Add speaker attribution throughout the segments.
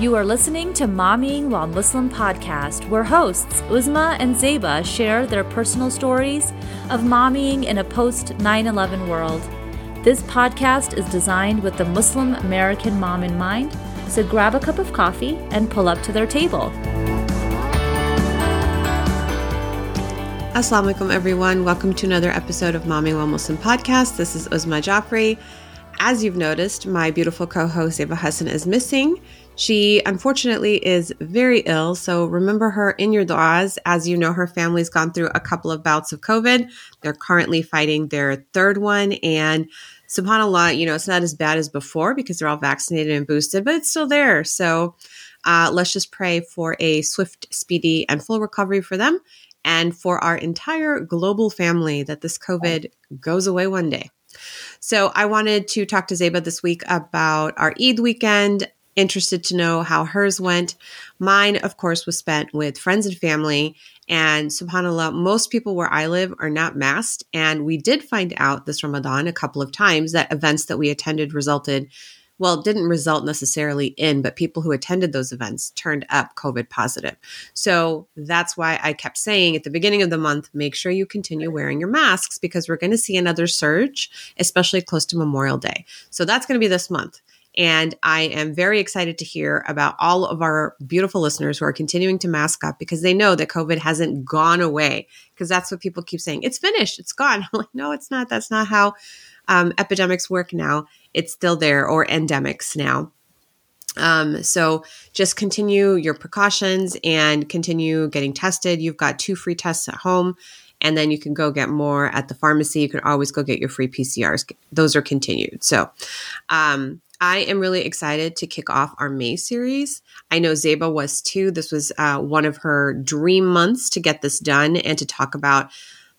Speaker 1: You are listening to Mommying While Muslim podcast, where hosts Uzma and Zeba share their personal stories of mommying in a post 9 11 world. This podcast is designed with the Muslim American mom in mind, so grab a cup of coffee and pull up to their table.
Speaker 2: Assalamu alaikum, everyone. Welcome to another episode of Mommy While Muslim podcast. This is Uzma Jafri. As you've noticed, my beautiful co host Zeba Hassan is missing. She unfortunately is very ill, so remember her in your du'as. As you know, her family's gone through a couple of bouts of COVID. They're currently fighting their third one, and subhanAllah, you know, it's not as bad as before because they're all vaccinated and boosted, but it's still there. So uh, let's just pray for a swift, speedy, and full recovery for them and for our entire global family that this COVID goes away one day. So I wanted to talk to Zeba this week about our Eid weekend interested to know how hers went. Mine, of course, was spent with friends and family. And subhanAllah, most people where I live are not masked. And we did find out this Ramadan a couple of times that events that we attended resulted, well, didn't result necessarily in, but people who attended those events turned up COVID positive. So that's why I kept saying at the beginning of the month, make sure you continue wearing your masks because we're going to see another surge, especially close to Memorial Day. So that's going to be this month. And I am very excited to hear about all of our beautiful listeners who are continuing to mask up because they know that COVID hasn't gone away. Because that's what people keep saying. It's finished. It's gone. I'm like, no, it's not. That's not how um, epidemics work now. It's still there or endemics now. Um, so just continue your precautions and continue getting tested. You've got two free tests at home and then you can go get more at the pharmacy. You can always go get your free PCRs. Those are continued. So, um, I am really excited to kick off our May series. I know Zeba was too. This was uh, one of her dream months to get this done and to talk about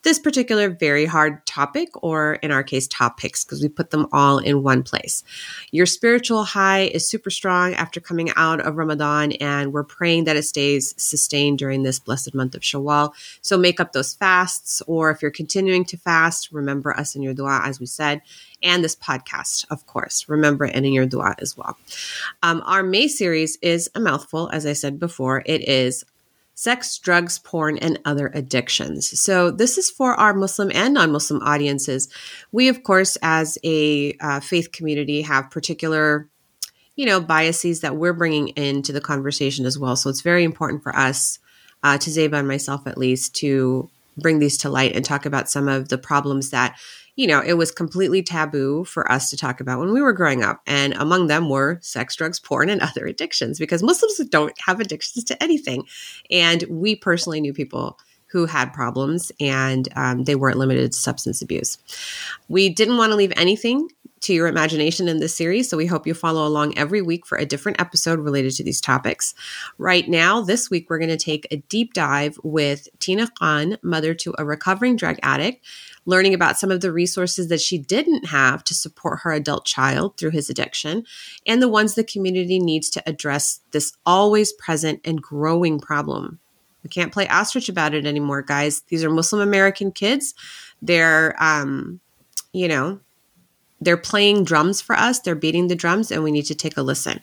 Speaker 2: this particular very hard topic, or in our case, topics, because we put them all in one place. Your spiritual high is super strong after coming out of Ramadan, and we're praying that it stays sustained during this blessed month of Shawwal. So make up those fasts, or if you're continuing to fast, remember us in your dua, as we said, and this podcast, of course. Remember it in your dua as well. Um, our May series is a mouthful, as I said before. It is sex, drugs, porn, and other addictions. So, this is for our Muslim and non Muslim audiences. We, of course, as a uh, faith community, have particular you know biases that we're bringing into the conversation as well so it's very important for us uh, to zeba and myself at least to bring these to light and talk about some of the problems that you know, it was completely taboo for us to talk about when we were growing up. And among them were sex, drugs, porn, and other addictions because Muslims don't have addictions to anything. And we personally knew people who had problems and um, they weren't limited to substance abuse. We didn't want to leave anything to your imagination in this series, so we hope you follow along every week for a different episode related to these topics. Right now, this week, we're going to take a deep dive with Tina Khan, mother to a recovering drug addict learning about some of the resources that she didn't have to support her adult child through his addiction, and the ones the community needs to address this always present and growing problem. We can't play ostrich about it anymore, guys. These are Muslim American kids. They're, um, you know, they're playing drums for us. They're beating the drums, and we need to take a listen.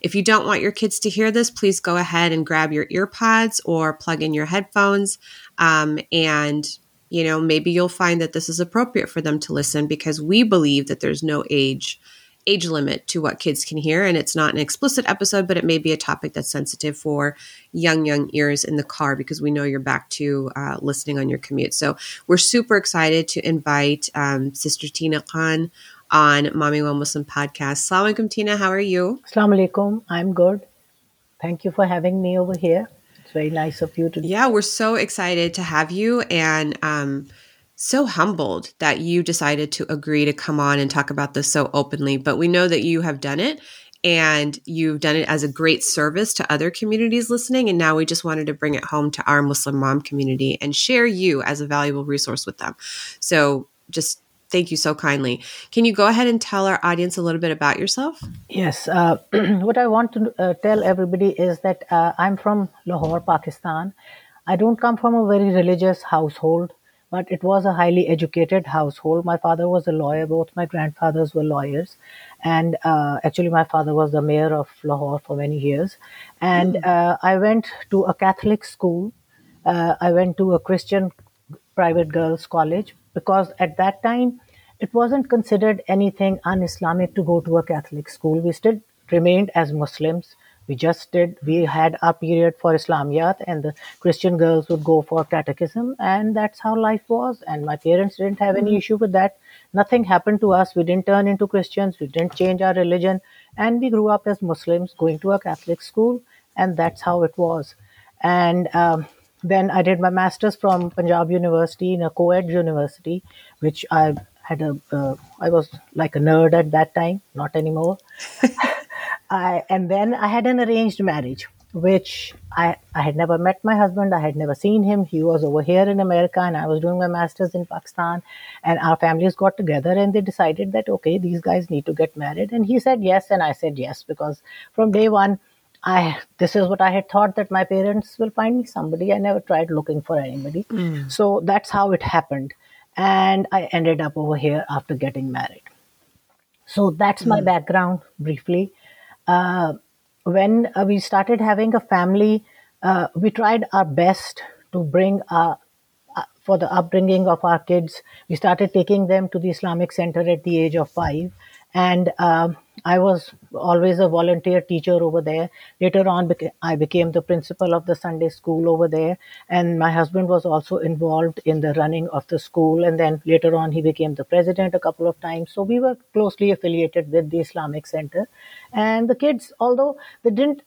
Speaker 2: If you don't want your kids to hear this, please go ahead and grab your earpods or plug in your headphones um, and you know, maybe you'll find that this is appropriate for them to listen because we believe that there's no age age limit to what kids can hear. And it's not an explicit episode but it may be a topic that's sensitive for young young ears in the car because we know you're back to uh, listening on your commute. So we're super excited to invite um, sister tina khan on Mommy while muslim podcast. Assalamu alaikum tina. How are you?
Speaker 3: Assalamu alaikum. I'm good. Thank you for having me over here. It's very nice of you to.
Speaker 2: Yeah, we're so excited to have you. And um, so humbled that you decided to agree to come on and talk about this so openly. But we know that you have done it and you've done it as a great service to other communities listening. And now we just wanted to bring it home to our Muslim mom community and share you as a valuable resource with them. So just Thank you so kindly. Can you go ahead and tell our audience a little bit about yourself?
Speaker 3: Yes. Uh, what I want to uh, tell everybody is that uh, I'm from Lahore, Pakistan. I don't come from a very religious household, but it was a highly educated household. My father was a lawyer, both my grandfathers were lawyers. And uh, actually, my father was the mayor of Lahore for many years. And uh, I went to a Catholic school. Uh, I went to a Christian private girls' college because at that time it wasn't considered anything un Islamic to go to a Catholic school. We still remained as Muslims. We just did, we had our period for Islamiyat, and the Christian girls would go for catechism, and that's how life was. And my parents didn't have any issue with that. Nothing happened to us. We didn't turn into Christians, we didn't change our religion, and we grew up as Muslims going to a Catholic school, and that's how it was. And um, then I did my master's from Punjab University in a co-ed university, which I had a uh, I was like a nerd at that time, not anymore. I, and then I had an arranged marriage, which I, I had never met my husband. I had never seen him. He was over here in America and I was doing my master's in Pakistan. And our families got together and they decided that, okay, these guys need to get married. And he said yes. And I said yes, because from day one, I this is what I had thought that my parents will find me somebody. I never tried looking for anybody. Mm. So that's how it happened. And I ended up over here after getting married. So that's my mm. background briefly. Uh, when uh, we started having a family, uh, we tried our best to bring our for the upbringing of our kids. We started taking them to the Islamic Center at the age of five, and um, I was always a volunteer teacher over there. Later on, beca- I became the principal of the Sunday school over there, and my husband was also involved in the running of the school. And then later on, he became the president a couple of times. So we were closely affiliated with the Islamic Center, and the kids, although they didn't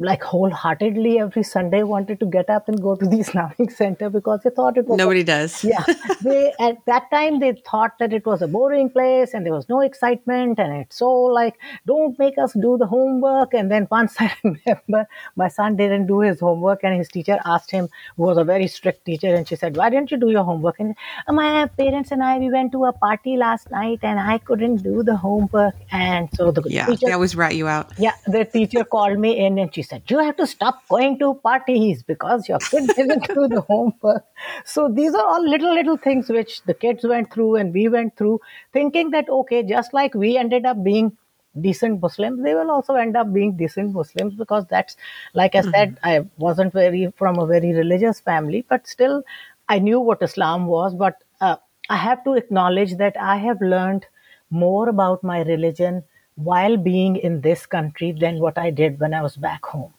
Speaker 3: like wholeheartedly every Sunday wanted to get up and go to the Islamic Center because they thought it was
Speaker 2: Nobody does.
Speaker 3: yeah they at that time they thought that it was a boring place and there was no excitement and it's so like don't make us do the homework and then once i remember my son didn't do his homework and his teacher asked him who was a very strict teacher and she said why didn't you do your homework and "Uh, my parents and i we went to a party last night and i couldn't do the homework and so the
Speaker 2: Yeah,
Speaker 3: teacher
Speaker 2: they always rat you out.
Speaker 3: yeah, the teacher called me in and she said, You have to stop going to parties because your kid didn't do the homework. So these are all little, little things which the kids went through and we went through, thinking that, okay, just like we ended up being decent Muslims, they will also end up being decent Muslims because that's, like I said, I wasn't very from a very religious family, but still I knew what Islam was. But uh, I have to acknowledge that I have learned more about my religion while being in this country than what I did when I was back home.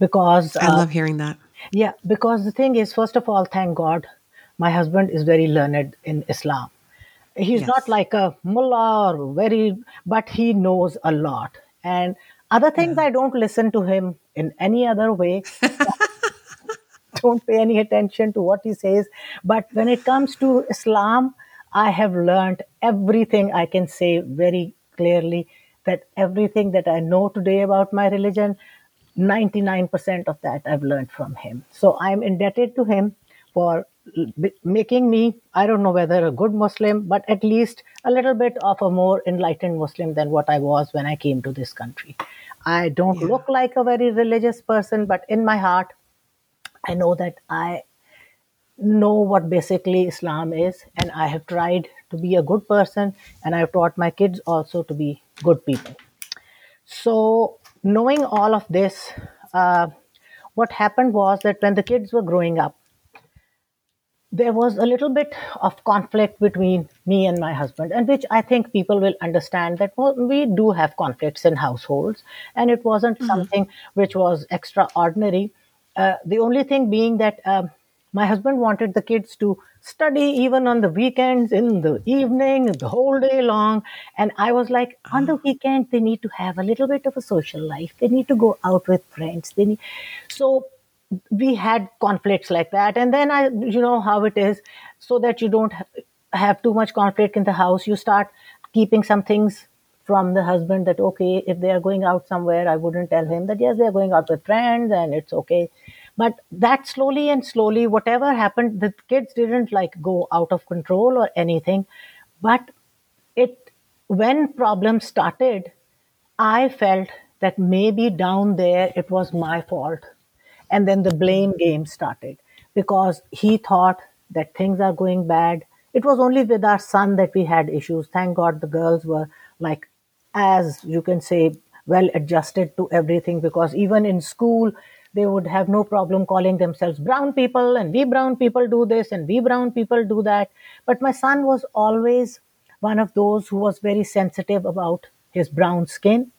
Speaker 3: Because,
Speaker 2: I
Speaker 3: uh,
Speaker 2: love hearing that.
Speaker 3: yeah, because the thing is, first of all, thank God, my husband is very learned in Islam. He's
Speaker 2: Yes.
Speaker 3: not like a mullah or very, but he knows a lot. And other things, I don't listen to him in any other way. don't pay any attention to what he says. But when it comes to Islam, I have learned everything I can say very clearly that everything that I know today about my religion, 99% of that I've learned from him. So I'm indebted to him for making me, I don't know whether a good Muslim, but at least a little bit of a more enlightened Muslim than what I was when I came to this country. I don't look like a very religious person, but in my heart, I know that I know what basically Islam is, and I have tried to be a good person, and I've taught my kids also to be good people. So, knowing all of this, uh, what happened was that when the kids were growing up, there was a little bit of conflict between me and my husband, and which I think people will understand that we do have conflicts in households, and it wasn't something which was extraordinary. Uh, the only thing being that um, my husband wanted the kids to study even on the weekends, in the evening, the whole day long. And I was like, on the weekend, they need to have a little bit of a social life. They need to go out with friends. They need, so we had conflicts like that and then i you know how it is so that you don't have too much conflict in the house you start keeping some things from the husband that okay if they are going out somewhere i wouldn't tell him that yes they're going out with friends and it's okay but that slowly and slowly whatever happened the kids didn't like go out of control or anything but it when problems started i felt that maybe down there it was my fault and then the blame game started because he thought that things are going bad. It was only with our son that we had issues. Thank God the girls were like, as you can say, well adjusted to everything because even in school, they would have no problem calling themselves brown people and we brown people do this and we brown people do that. But my son was always one of those who was very sensitive about his brown skin.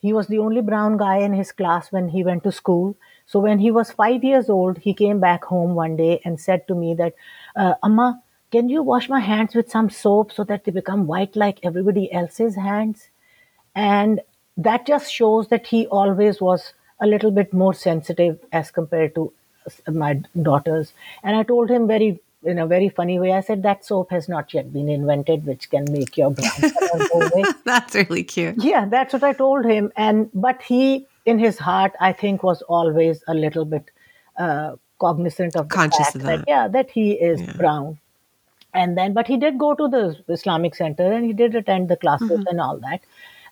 Speaker 3: He was the only brown guy in his class when he went to school. So when he was five years old, he came back home one day and said to me that, uh, Amma, can you wash my hands with some soap so that they become white like everybody else's hands? And that just shows that he always was a little bit more sensitive as compared to my daughters. And I told him very in a very funny way. I said that soap has not yet been invented, which can make your brown go away.
Speaker 2: that's really cute.
Speaker 3: Yeah, that's what I told him. And but he, in his heart, I think was always a little bit uh, cognizant of the
Speaker 2: Conscious
Speaker 3: fact
Speaker 2: of
Speaker 3: that.
Speaker 2: that.
Speaker 3: yeah, that he is
Speaker 2: Yeah.
Speaker 3: brown. And then, but he did go to the Islamic Center and he did attend the classes
Speaker 2: Mm-hmm.
Speaker 3: and all that.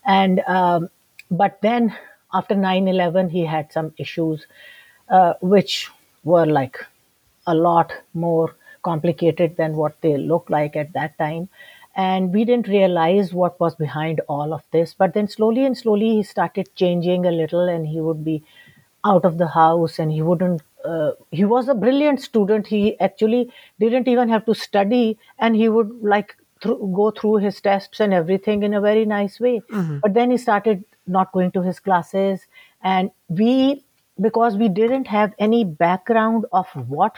Speaker 3: And um, but then after 9-11, he had some issues uh, which were like a lot more complicated than what they looked like at that time. And we didn't realize what was behind all of this. But then slowly and slowly, he started changing a little, and he would be out of the house and he wouldn't. Uh, he was a brilliant student. He actually didn't even have to study, and he would like through, go through his tests and everything in a very nice way. But then he started not going to his classes, and we, because we didn't have any background of hmm. what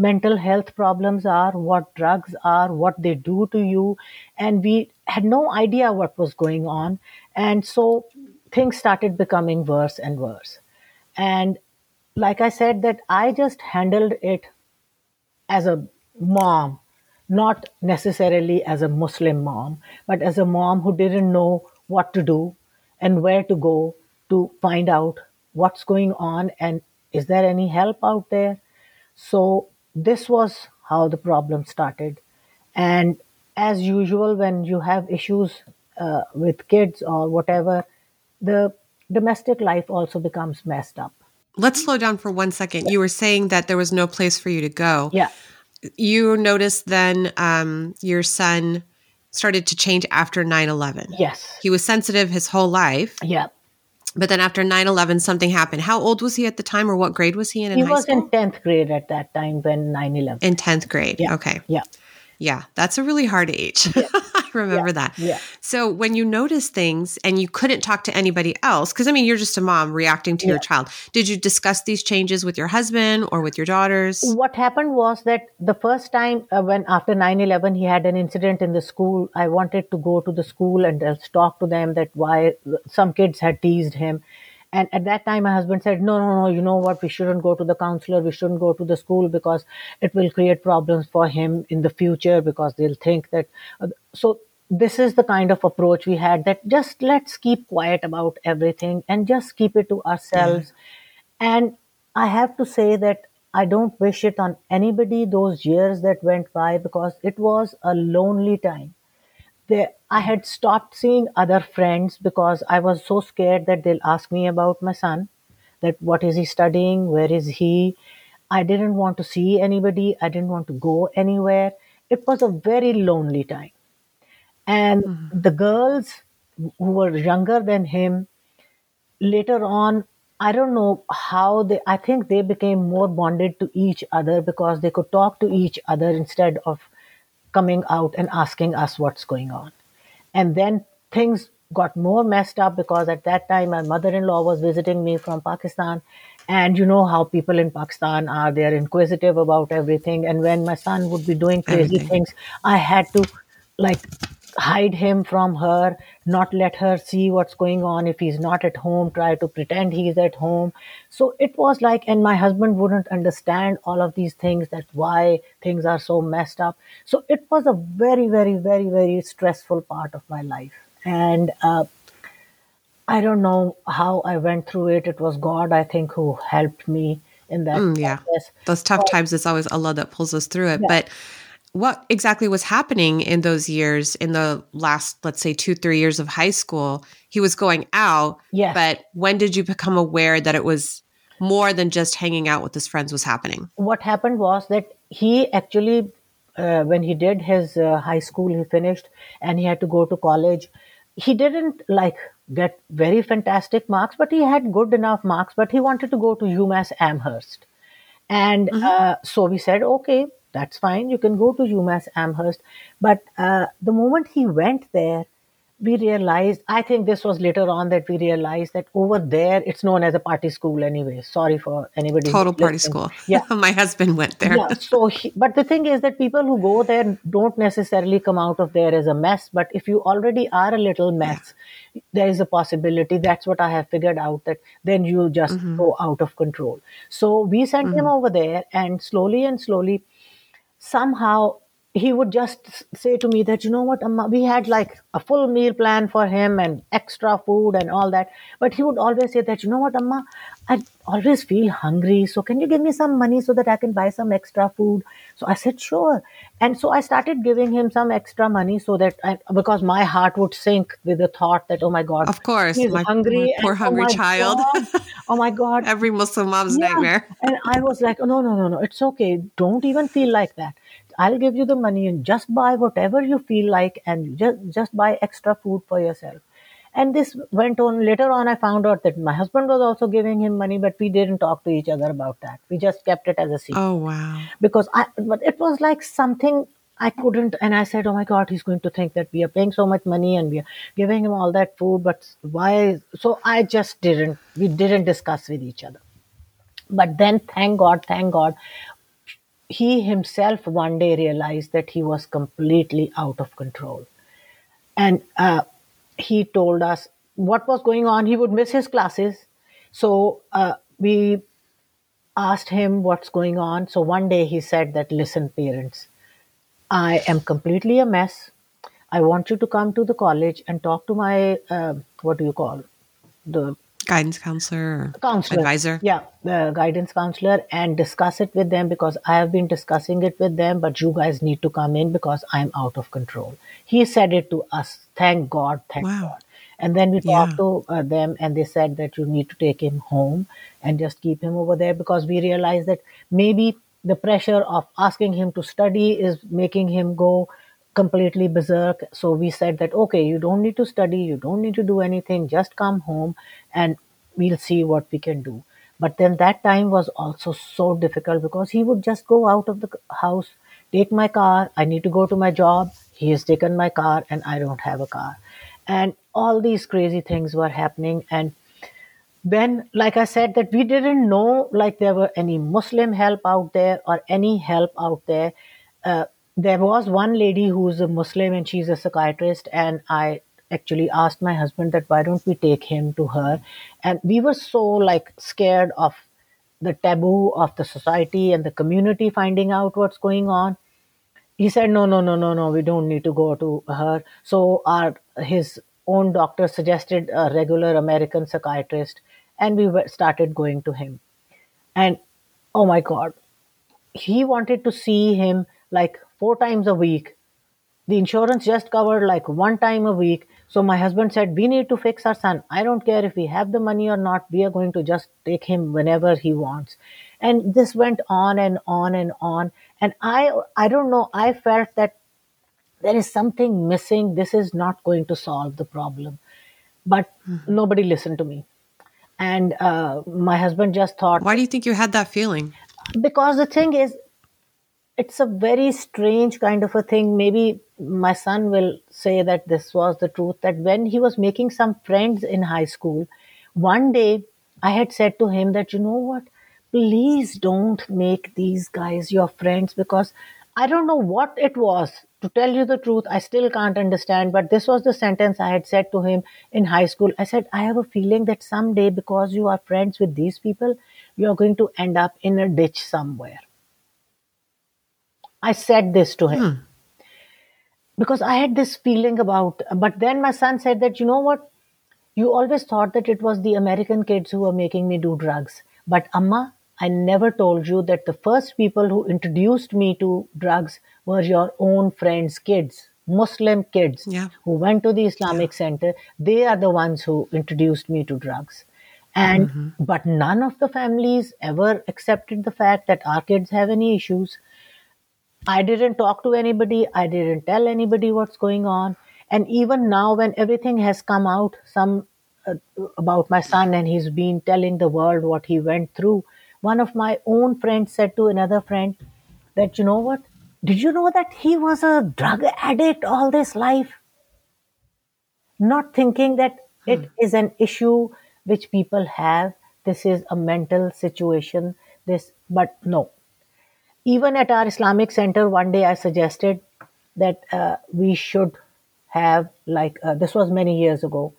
Speaker 3: mental health problems are, what drugs are, what they do to you, and we had no idea what was going on, and so things started becoming worse and worse. And like I said, that I just handled it as a mom, not necessarily as a Muslim mom, but as a mom who didn't know what to do and where to go to find out what's going on and is there any help out there. So, this was how the problem started. And as usual, when you have issues uh, with kids or whatever, the domestic life also becomes messed up.
Speaker 2: Let's slow down for one second. You were saying that there was no place for you to go.
Speaker 3: Yeah.
Speaker 2: You noticed then um, your son started to change after 9 11.
Speaker 3: Yes.
Speaker 2: He was sensitive his whole life,
Speaker 3: Yeah.
Speaker 2: but then after 9 11, something happened. How old was he at the time, or what grade was he in in
Speaker 3: He was
Speaker 2: school?
Speaker 3: in 10th grade at that time when 9 11.
Speaker 2: in 10th grade.
Speaker 3: Yeah.
Speaker 2: Okay.
Speaker 3: Yeah.
Speaker 2: Yeah, that's a really hard age. I remember that.
Speaker 3: Yeah.
Speaker 2: So when you notice things and you couldn't talk to anybody else, because I mean, you're just a mom reacting to your child. Did you discuss these changes with your husband or with your daughters?
Speaker 3: What happened was that the first time uh, when after 9 11 he had an incident in the school, I wanted to go to the school and just talk to them that why some kids had teased him. And at that time, my husband said, No, no, no, you know what? We shouldn't go to the counselor. We shouldn't go to the school because it will create problems for him in the future because they'll think that. Uh, so, this is the kind of approach we had that just let's keep quiet about everything and just keep it to ourselves. And I have to say that I don't wish it on anybody those years that went by because it was a lonely time. There, I had stopped seeing other friends because I was so scared that they'll ask me about my son, that what is he studying, where is he. I didn't want to see anybody, I didn't want to go anywhere. It was a very lonely time. And hmm. the girls who were younger than him later on i don't know how they i think they became more bonded to each other because they could talk to each other instead of coming out and asking us what's going on. And then things got more messed up because at that time my mother-in-law was visiting me from pakistan. And you know how people in pakistan are they're inquisitive about everything. And when my son would be doing crazy
Speaker 2: Everything.
Speaker 3: things i had to like hide him from her, not let her see what's going on. If he's not at home, try to pretend he's at home. So it was like, and my husband wouldn't understand all of these things that why things are so messed up. So it was a very, very, very, very stressful part of my life. And uh, I don't know how I went through it. It was God, I think, who helped me in that
Speaker 2: Mm, yeah. Those tough times, it's always Allah that pulls us through it.
Speaker 3: Yeah.
Speaker 2: But what exactly was happening in those years, in the last, let's say, two, three years of high school? He was going out,
Speaker 3: Yes.
Speaker 2: but when did you become aware that it was more than just hanging out with his friends was happening?
Speaker 3: what happened was that he actually, uh, when he did his uh, high school, he finished and he had to go to college. He didn't like get very fantastic marks, but he had good enough marks. But he wanted to go to UMass Amherst. And uh, so we said, okay, that's fine. You can go to UMass Amherst. But uh, the moment he went there, we realized, I think this was later on that we realized that over there, it's known as a party school anyway. Sorry for anybody.
Speaker 2: Total party
Speaker 3: listening.
Speaker 2: school.
Speaker 3: Yeah.
Speaker 2: My husband went there.
Speaker 3: Yeah. So, he, but the thing is that people who go there don't necessarily come out of there as a mess. But if you already are a little mess, there is a possibility. That's what I have figured out that then you just go out of control. So we sent him over there, and slowly and slowly, somehow he would just say to me that you know what Amma, we had like a full meal plan for him and extra food and all that. But he would always say that you know what amma i always feel hungry so can you give me some money so that i can buy some extra food so i said sure and so i started giving him some extra money so that I, because my heart would sink with the thought that oh my god
Speaker 2: Of course,
Speaker 3: he's
Speaker 2: my-
Speaker 3: hungry
Speaker 2: my poor
Speaker 3: oh
Speaker 2: hungry
Speaker 3: my
Speaker 2: child.
Speaker 3: God, oh my god
Speaker 2: Every Muslim mom's
Speaker 3: yeah.
Speaker 2: nightmare.
Speaker 3: And I was like, oh, no, no, no, no, it's okay. Don't even feel like that. I'll give you the money and just buy whatever you feel like and just, just buy extra food for yourself. And this went on. Later on, I found out that my husband was also giving him money, but we didn't talk to each other about that. We just kept it as a secret
Speaker 2: Oh wow.
Speaker 3: because I, but it was like something I couldn't, and I said, "Oh my God, he's going to think that we are paying so much money and we are giving him all that food, but why?" So I just didn't. We didn't discuss with each other. But then, thank God, thank God, he himself one day realized that he was completely out of control, and uh, he told us what was going on. He would miss his classes, so uh, we asked him what's going on. So one day he said that, listen, parents, I am completely a mess. I want you to come to the college and talk to my, uh, what do you call, the
Speaker 2: Guidance counselor or
Speaker 3: counselor.
Speaker 2: advisor.
Speaker 3: Yeah, the guidance counselor and discuss it with them because I have been discussing it with them, but you guys need to come in because I'm out of control. He said it to us. Thank God. Thank
Speaker 2: Wow.
Speaker 3: God. And then we
Speaker 2: Yeah.
Speaker 3: talked to uh, them and they said that you need to take him home and just keep him over there because we realized that maybe the pressure of asking him to study is making him go completely berserk. So we said that, okay, you don't need to study, you don't need to do anything, just come home and we'll see what we can do. But then that time was also so difficult because he would just go out of the house, take my car, I need to go to my job, he has taken my car, and I don't have a car. And all these crazy things were happening. And then like i said that we didn't know like there were any muslim help out there or any help out there uh, there was one lady who's a muslim and she's a psychiatrist and i actually asked my husband that why don't we take him to her? And we were so like scared of the taboo of the society and the community finding out what's going on. He said no no no no no we don't need to go to her. So our his own doctor suggested a regular american psychiatrist and we started going to him. And oh my god he wanted to see him like four times a week. The insurance just covered like one time a week. So my husband said we need to fix our son. I don't care if we have the money or not. We are going to just take him whenever he wants. And this went on and on and on. And i i don't know. I felt that there is something missing. This is not going to solve the problem. But nobody listened to me. And uh, my husband just thought
Speaker 2: Why do you think you had that feeling?
Speaker 3: because the thing is it's a very strange kind of a thing. Maybe my son will say that this was the truth that when he was making some friends in high school one day i had said to him that you know what? Please don't make these guys your friends because i don't know what it was. To tell you the truth i still can't understand. But this was the sentence i had said to him in high school. I said i have a feeling that someday because you are friends with these people you are going to end up in a ditch somewhere I said this to him hmm. because I had this feeling about. But then my son said that, you know what? You always thought that it was the American kids who were making me do drugs. But Amma, I never told you that the first people who introduced me to drugs were your own friends' kids, Muslim kids
Speaker 2: Yeah.
Speaker 3: who went to the Islamic Center. They are the ones who introduced me to drugs. And mm-hmm. but none of the families ever accepted the fact that our kids have any issues I didn't talk to anybody. I didn't tell anybody what's going on. And even now, when everything has come out, some uh, about my son, and he's been telling the world what he went through, one of my own friends said to another friend that, you know what? Did you know that he was a drug addict all this life? Not thinking that it is an issue which people have. This is a mental situation. This, but no, even at our Islamic center, one day I suggested that uh, we should have, like, uh, this was many years ago,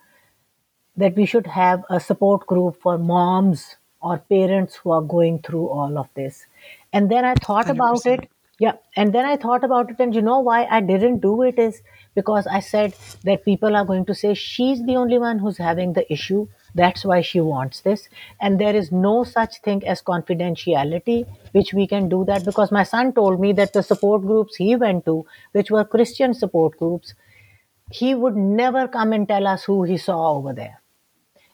Speaker 3: that we should have a support group for moms or parents who are going through all of this. And then I thought about
Speaker 2: 100%.
Speaker 3: it. Yeah. And then I thought about it. And you know why I didn't do it is because I said that people are going to say she's the only one who's having the issue. That's why she wants this. And there is no such thing as confidentiality, which we can do that because my son told me that the support groups he went to, which were Christian support groups, he would never come and tell us who he saw over there.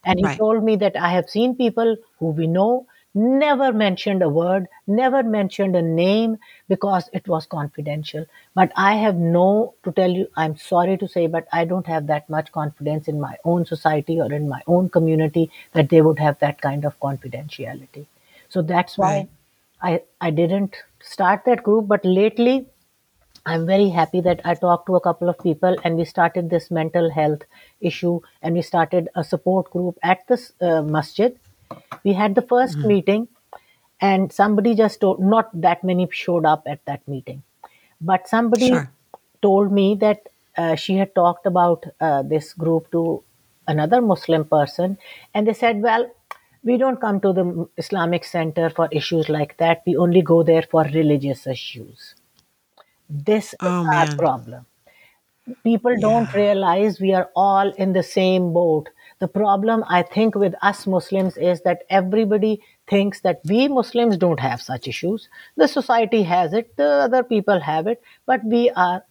Speaker 3: And he
Speaker 2: Right.
Speaker 3: told me that I have seen people who we know never mentioned a word, never mentioned a name because it was confidential. But I have no, to tell you, I'm sorry to say, but I don't have that much confidence in my own society or in my own community that they would have that kind of confidentiality. So that's why I, I didn't start that group. But lately, I'm very happy that I talked to a couple of people and we started this mental health issue and we started a support group at this uh, masjid. We had the 1st meeting and somebody just told, not that many showed up at that meeting, but somebody
Speaker 2: Sure.
Speaker 3: told me that uh, she had talked about uh, this group to another Muslim person, and they said, Well, we don't come to the Islamic Center for issues like that. We only go there for religious issues. This is
Speaker 2: Oh,
Speaker 3: our problem. People don't realize we are all in the same boat. The problem, I think, with us Muslims is that everybody thinks that we Muslims don't have such issues. The society has it, the other people have it, but we are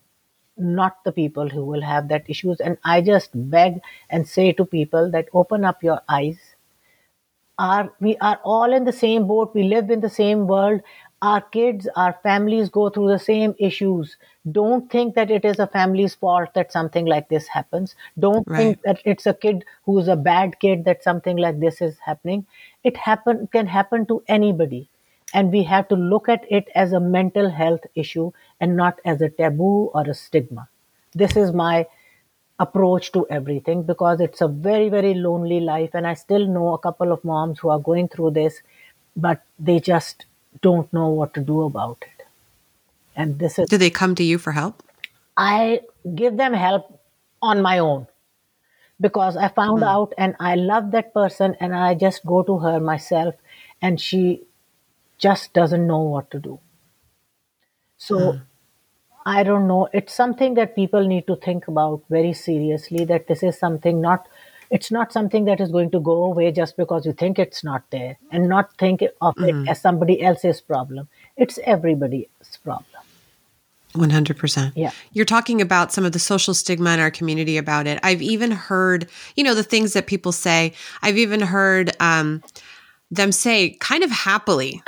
Speaker 3: not the people who will have that issues. And I just beg and say to people that open up your eyes. Are we are all in the same boat. We live in the same world. Our kids, our families go through the same issues. Don't think that it is a family's fault that something like this happens. Don't think that it's a kid who's a bad kid that something like this is happening. It happen can happen to anybody and we have to look at it as a mental health issue and not as a taboo or a stigma. This is my approach to everything because it's a very, very lonely life. And I still know a couple of moms who are going through this, but they just don't know what to do about it. And this is,
Speaker 2: Do they come to you for help?
Speaker 3: I give them help on my own because I found hmm. out and I love that person and I just go to her myself and she just doesn't know what to do. So hmm. I don't know. It's something that people need to think about very seriously that this is something not, it's not something that is going to go away just because you think it's not there and not think of it as somebody else's problem. It's everybody's problem.
Speaker 2: 100%.
Speaker 3: Yeah.
Speaker 2: You're talking about some of the social stigma in our community about it. I've even heard, you know, the things that people say. I've even heard um, them say kind of happily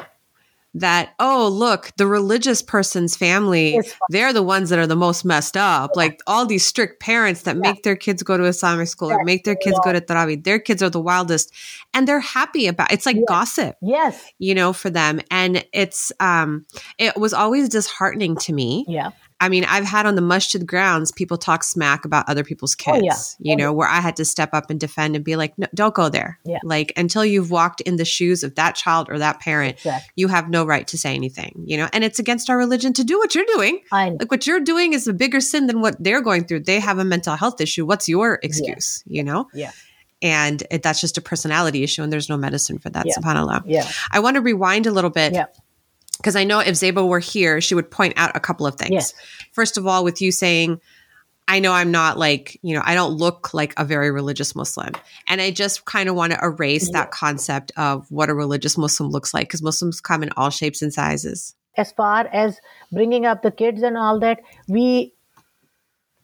Speaker 2: that, oh, look, the religious person's family, they're the ones that are the most messed up. Like all these strict parents that make their kids go to Islamic school or make their kids go to Tarawih, their kids are the wildest. And they're happy about It's like gossip
Speaker 3: Yes.
Speaker 2: you know for them and it's um it was always disheartening to me
Speaker 3: Yeah.
Speaker 2: I mean i've had on the masjid the grounds people talk smack about other people's kids
Speaker 3: Oh, yeah.
Speaker 2: you
Speaker 3: Oh,
Speaker 2: know where i had to step up and defend and be like no, don't go there
Speaker 3: Yeah.
Speaker 2: like until you've walked in the shoes of that child or that parent
Speaker 3: Exactly.
Speaker 2: you have no right to say anything you know and it's against our religion to do what you're doing like what you're doing is a bigger sin than what they're going through they have a mental health issue what's your excuse you know
Speaker 3: Yeah.
Speaker 2: and it, that's just a personality issue and there's no medicine for that
Speaker 3: Yeah.
Speaker 2: subhanallah
Speaker 3: Yeah.
Speaker 2: I want to rewind a little bit
Speaker 3: Yeah.
Speaker 2: Because I know if Zeba were here, she would point out a couple of things.
Speaker 3: Yes.
Speaker 2: First of all, with you saying, I know I'm not like, you know, I don't look like a very religious Muslim. And I just kind of want to erase that concept of what a religious Muslim looks like because Muslims come in all shapes and sizes.
Speaker 3: as far as bringing up the kids and all that, we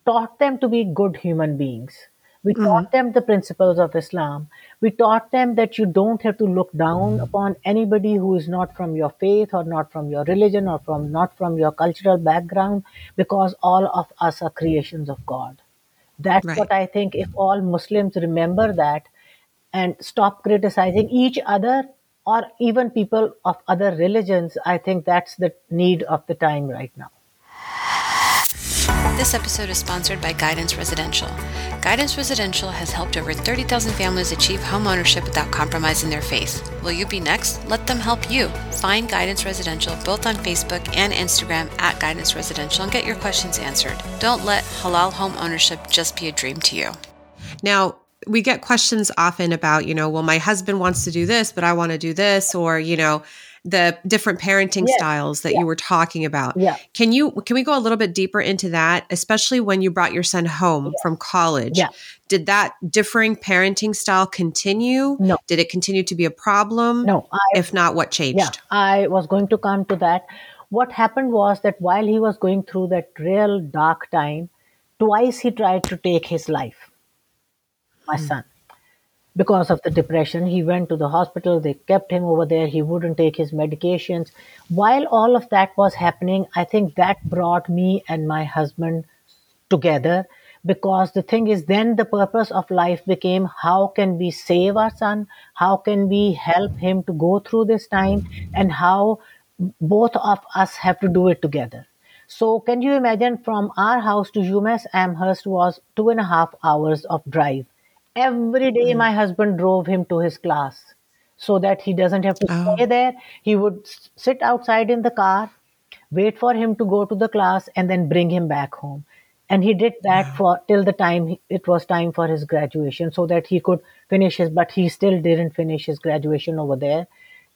Speaker 3: taught them to be good human beings. We mm-hmm. taught them the principles of Islam. We taught them that you don't have to look down mm-hmm. upon anybody who is not from your faith or not from your religion or from not from your cultural background because all of us are creations of God. That's
Speaker 2: Right.
Speaker 3: what I think if all Muslims remember that and stop criticizing each other or even people of other religions, I think that's the need of the time right now.
Speaker 4: This episode is sponsored by Guidance Residential. Guidance Residential has helped over 30,000 families achieve homeownership without compromising their faith. Will you be next? Let them help you. Find Guidance Residential both on Facebook and Instagram at Guidance Residential and get your questions answered. Don't let halal home ownership just be a dream to you.
Speaker 2: Now, we get questions often about, you know, well, my husband wants to do this, but I want to do this, or, you know, the different parenting
Speaker 3: Yes.
Speaker 2: styles that you were talking about.
Speaker 3: Yeah.
Speaker 2: Can you can we go a little bit deeper into that, especially when you brought your son home from college?
Speaker 3: Yeah.
Speaker 2: Did that differing parenting style continue?
Speaker 3: No.
Speaker 2: Did it continue to be a problem?
Speaker 3: No, I
Speaker 2: If not, what changed?
Speaker 3: Yeah, I was going to come to that. What happened was that while he was going through that real dark time, twice he tried to take his life, my hmm. son. Because of the depression, he went to the hospital. They kept him over there. He wouldn't take his medications. While all of that was happening, I think that brought me and my husband together because the thing is then the purpose of life became how can we save our son how can we help him to go through this time and how both of us have to do it together so can you imagine from our house to UMass Amherst was two and a half hours of drive every day hmm. my husband drove him to his class so that he doesn't have to
Speaker 2: Oh.
Speaker 3: stay there. He would sit outside in the car wait for him to go to the class and then bring him back home. And he did that ah. for till the time he- it was time for his graduation so that he could finish his but he still didn't finish his graduation over there.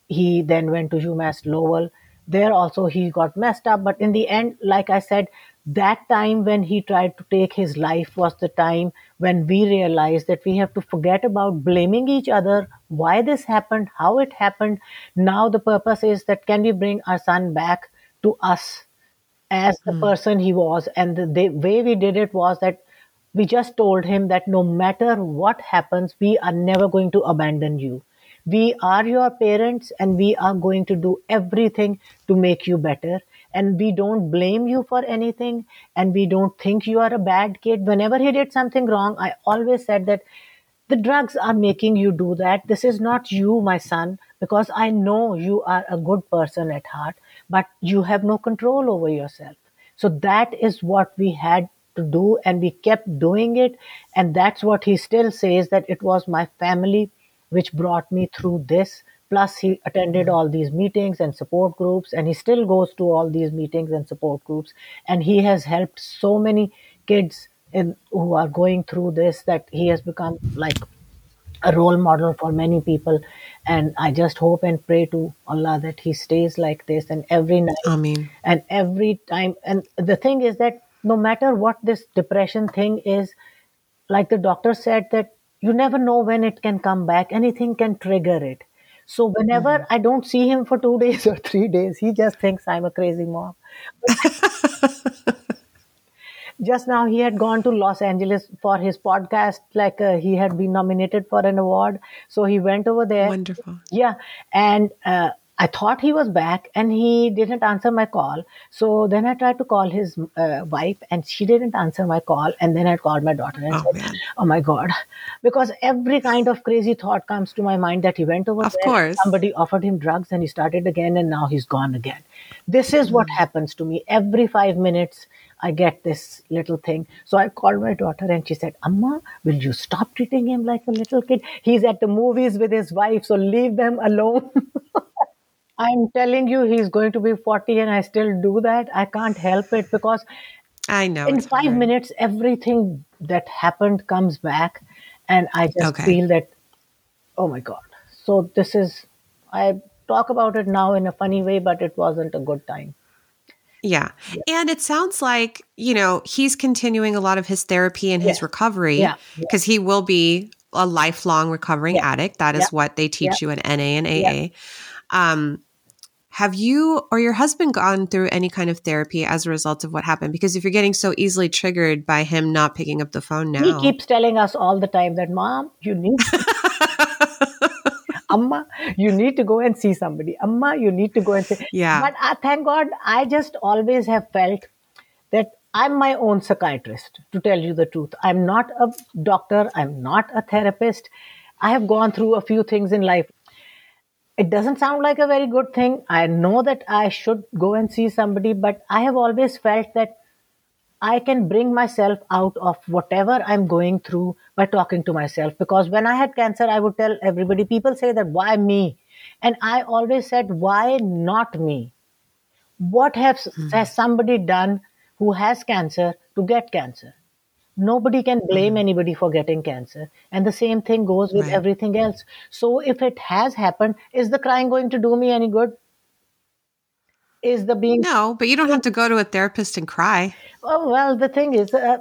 Speaker 3: He then went to UMass Lowell. There also he got messed up, but in the end, like I said, that time when he tried to take his life was the time when we realized that we have to forget about blaming each other, why this happened, how it happened. Now the purpose is that can we bring our son back to us as the hmm. person he was? And the, the way we did it was that we just told him that no matter what happens, we are never going to abandon you. We are your parents and we are going to do everything to make you better. And we don't blame you for anything and we don't think you are a bad kid. Whenever he did something wrong, I always said that the drugs are making you do that. This is not you, my son, because I know you are a good person at heart, but you have no control over yourself. So that is what we had to do, and we kept doing it. And that's what he still says that it was my family which brought me through this. Plus, he attended all these meetings and support groups, and he still goes to all these meetings and support groups. And he has helped so many kids in, who are going through this that he has become like a role model for many people. And I just hope and pray to Allah that he stays like this and every night
Speaker 2: I mean,
Speaker 3: and every time. And the thing is that no matter what this depression thing is, like the doctor said, that you never know when it can come back, anything can trigger it. So whenever I don't see him for two days or three days, he just thinks I'm a crazy mom. just now he had gone to los angeles for his podcast like uh, he had been nominated for an award so he went over there
Speaker 2: wonderful.
Speaker 3: yeah and uh, i thought he was back and he didn't answer my call so then i tried to call his uh, wife and she didn't answer my call and then i called my daughter and
Speaker 2: Oh,
Speaker 3: said
Speaker 2: man.
Speaker 3: oh my god because every kind of crazy thought comes to my mind that he went over
Speaker 2: Of
Speaker 3: there
Speaker 2: course.
Speaker 3: somebody offered him drugs and he started again and now he's gone again this is what
Speaker 2: Mm.
Speaker 3: happens to me every 5 minutes I get this little thing. So I called my daughter and she said, Amma, will you stop treating him like a little kid? He's at the movies with his wife, so leave them alone. I'm telling you, he's going to be 40 and I still do that. I can't help it because
Speaker 2: I know.
Speaker 3: in five
Speaker 2: hard.
Speaker 3: minutes, everything that happened comes back. And I just
Speaker 2: Okay.
Speaker 3: feel that, oh my God. So this is, I talk about it now in a funny way, but it wasn't a good time.
Speaker 2: Yeah. And it sounds like, you know, he's continuing a lot of his therapy and his
Speaker 3: Yeah.
Speaker 2: recovery
Speaker 3: Yeah.
Speaker 2: because he will be a lifelong recovering
Speaker 3: Yeah.
Speaker 2: addict. That is
Speaker 3: Yeah.
Speaker 2: what they teach
Speaker 3: Yeah.
Speaker 2: you in NA and AA. Um, Have you or your husband gone through any kind of therapy as a result of what happened? Because if you're getting so easily triggered by him not picking up the phone now,
Speaker 3: he keeps telling us all the time that, Mom, you need. Amma, you need to go and see somebody. Amma, you need to go and see.
Speaker 2: Yeah.
Speaker 3: But uh, thank God, I just always have felt that I'm my own psychiatrist, to tell you the truth. I'm not a doctor, I'm not a therapist. I have gone through a few things in life. It doesn't sound like a very good thing. I know that I should go and see somebody, but I have always felt that I can bring myself out of whatever I'm going through by talking to myself. Because when I had cancer, I would tell everybody, people say that, why me? And I always said, why not me? What has, hmm. has somebody done who has cancer to get cancer? Nobody can blame anybody for getting cancer. And the same thing goes with
Speaker 2: Right.
Speaker 3: everything else. So if it has happened, is the crying going to do me any good? Is the being
Speaker 2: no, but you don't have to go to a therapist and cry.
Speaker 3: Oh, well, the thing is, uh,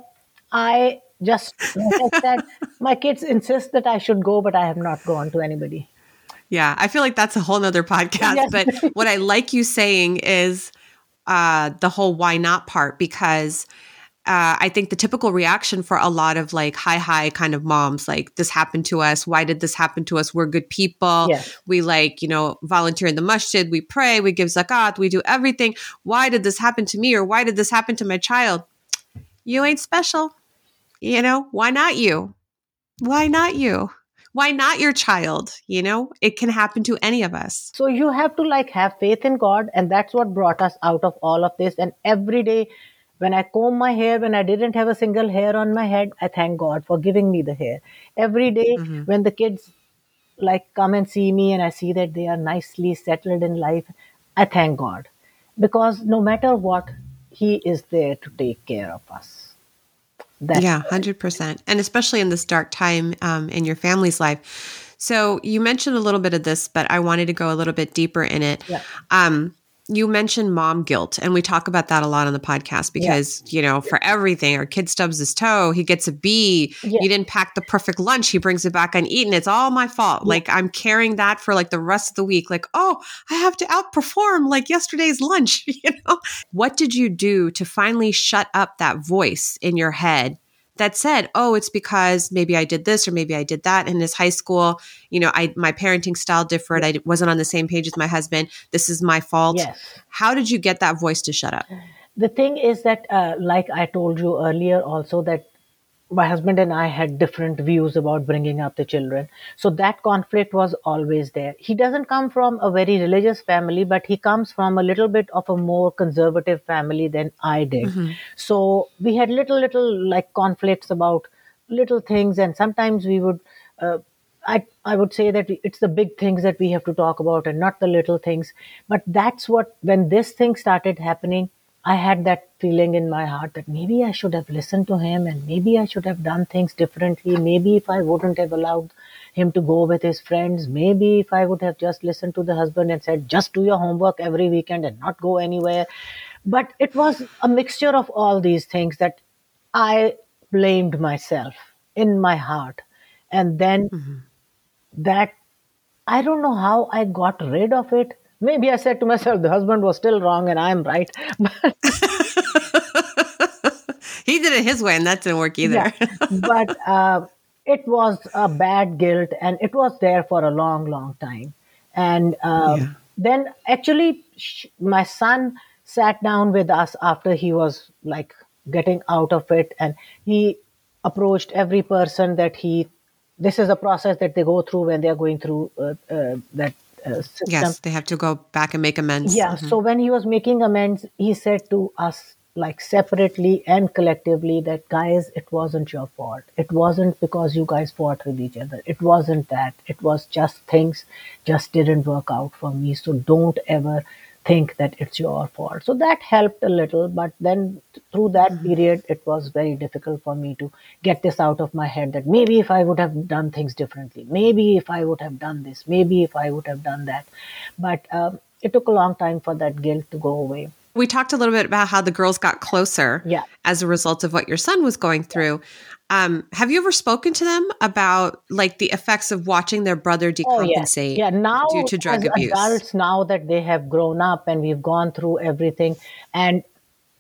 Speaker 3: I just, like I said, my kids insist that I should go, but I have not gone to anybody.
Speaker 2: Yeah, I feel like that's a whole nother podcast.
Speaker 3: Yes.
Speaker 2: But what I like you saying is uh, the whole why not part because uh, I think the typical reaction for a lot of like hi hi kind of moms, like this happened to us. Why did this happen to us? We're good people. We like, you know, volunteer in the masjid. We pray. We give zakat. We do everything. Why did this happen to me? Or why did this happen to my child? You ain't special. You know, why not you? Why not you? Why not your child? You know, it can happen to any of us.
Speaker 3: So you have to like have faith in God, and that's what brought us out of all of this. And every day, when I comb my hair, when I didn't have a single hair on my head, I thank God for giving me the hair. Every day when the kids like come and see me and I see that they are nicely settled in life, I thank God. Because no matter what, He is there to take care of us. That's
Speaker 2: Yeah, 100%. And especially in this dark time um, in your family's life. So you mentioned a little bit of this, but I wanted to go a little bit deeper in it.
Speaker 3: Yeah.
Speaker 2: Um, you mentioned mom guilt, and we talk about that a lot on the podcast because, you know, for everything, our kid stubs his toe, he gets a B,
Speaker 3: Yeah.
Speaker 2: you didn't pack the perfect lunch, he brings it back uneaten. It's all my fault. Like I'm carrying that for like the rest of the week. Like, oh, I have to outperform like yesterday's lunch, you know? What did you do to finally shut up that voice in your head that said, "Oh, it's because maybe I did this or maybe I did that." In his high school, you know, I my parenting style differed. I wasn't on the same page as my husband. This is my fault.
Speaker 3: Yes.
Speaker 2: How did you get that voice to shut up?
Speaker 3: The thing is that, uh, like I told you earlier, also that my husband and I had different views about bringing up the children. So that conflict was always there. He doesn't come from a very religious family, but he comes from a little bit of a more conservative family than I did. So we had little, little like conflicts about little things, and sometimes we would. Uh, I, I would say that it's the big things that we have to talk about and not the little things. But that's what, when this thing started happening, I had that feeling in my heart that maybe I should have listened to him and maybe I should have done things differently. Maybe if I wouldn't have allowed him to go with his friends, maybe if I would have just listened to the husband and said, just do your homework every weekend and not go anywhere. But it was a mixture of all these things that I blamed myself in my heart. And then mm-hmm. that I don't know how I got rid of it. Maybe I said to myself, the husband was still wrong and I'm right. But
Speaker 2: he did it his way, and that didn't work either.
Speaker 3: yeah, but uh, it was a bad guilt and it was there for a long, long time. And um,
Speaker 2: Yeah.
Speaker 3: then actually, sh- my son sat down with us after he was like getting out of it and he approached every person that he this is a process that they go through when they are going through uh, uh, that uh, system
Speaker 2: yes, they have to go back and make amends.
Speaker 3: yeah. So when he was making amends, he said to us, like separately and collectively, that guys, it wasn't your fault. It wasn't because you guys fought with each other. It wasn't that. It was just things just didn't work out for me. So don't ever think that it's your fault. So that helped a little. But then through that period, it was very difficult for me to get this out of my head that maybe if I would have done things differently, maybe if I would have done this, maybe if I would have done that. But um, it took a long time for that guilt to go away.
Speaker 2: We talked a little bit about how the girls got closer
Speaker 3: Yeah.
Speaker 2: as a result of what your son was going through. Um, have you ever spoken to them about like the effects of watching their brother
Speaker 3: Oh yeah,
Speaker 2: decompensate
Speaker 3: yeah. Now,
Speaker 2: due to drug
Speaker 3: as
Speaker 2: abuse?
Speaker 3: adults, now that they have grown up and we've gone through everything, and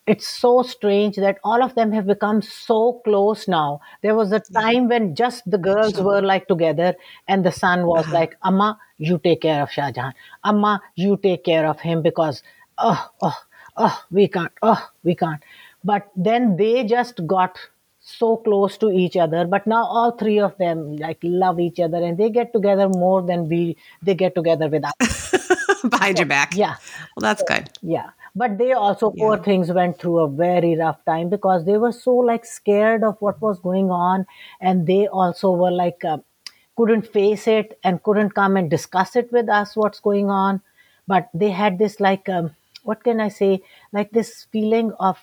Speaker 3: it's so strange that all of them have become so close now. There was a time when just the girls were like together, and the son was like, "Amma, you take care of Shah Jahan. Amma, you take care of him because oh, oh, oh, we can't. Oh, we can't." But then they just got so close to each other but now all three of them like love each other and they get together more than we they get together with us
Speaker 2: behind your back.
Speaker 3: yeah
Speaker 2: Well, that's good.
Speaker 3: yeah but they also poor things went through a very rough time because they were so like scared of what was going on and they also were like uh, couldn't face it and couldn't come and discuss it with us what's going on but they had this like um, what can i say? Like this feeling of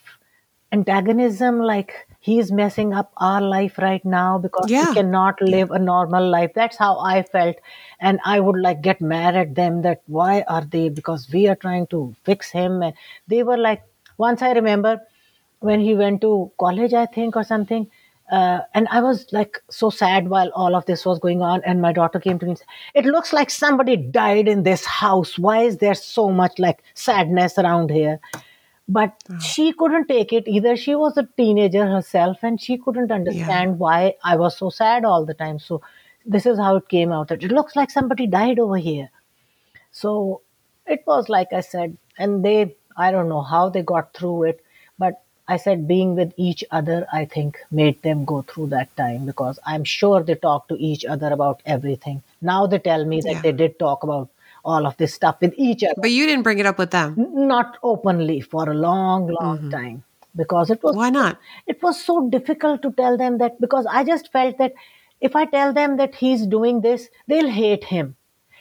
Speaker 3: antagonism like he's messing up our life right now because
Speaker 2: Yeah.
Speaker 3: we cannot live a normal life. That's how i felt. And i would like get mad at them that why are they because we are trying to fix him. And they were like once i remember when he went to college i think or something uh, and i was like so sad while all of this was going on and my daughter came to me and said it looks like somebody died in this house. Why is there so much like sadness around here? But she couldn't take it either. She was a teenager herself and she couldn't understand why i was so sad all the time. So this is how it came out that it looks like somebody died over here. So it was like i said and they i don't know how they got through it i said being with each other i think made them go through that time because i'm sure they talked to each other about everything now they tell me that
Speaker 2: Yeah.
Speaker 3: they did talk about all of this stuff with each other
Speaker 2: But you didn't bring it up with them.
Speaker 3: not openly for a long long mm-hmm. time because it was
Speaker 2: Why not?
Speaker 3: it was so difficult to tell them that because i just felt that if i tell them that he's doing this they'll hate him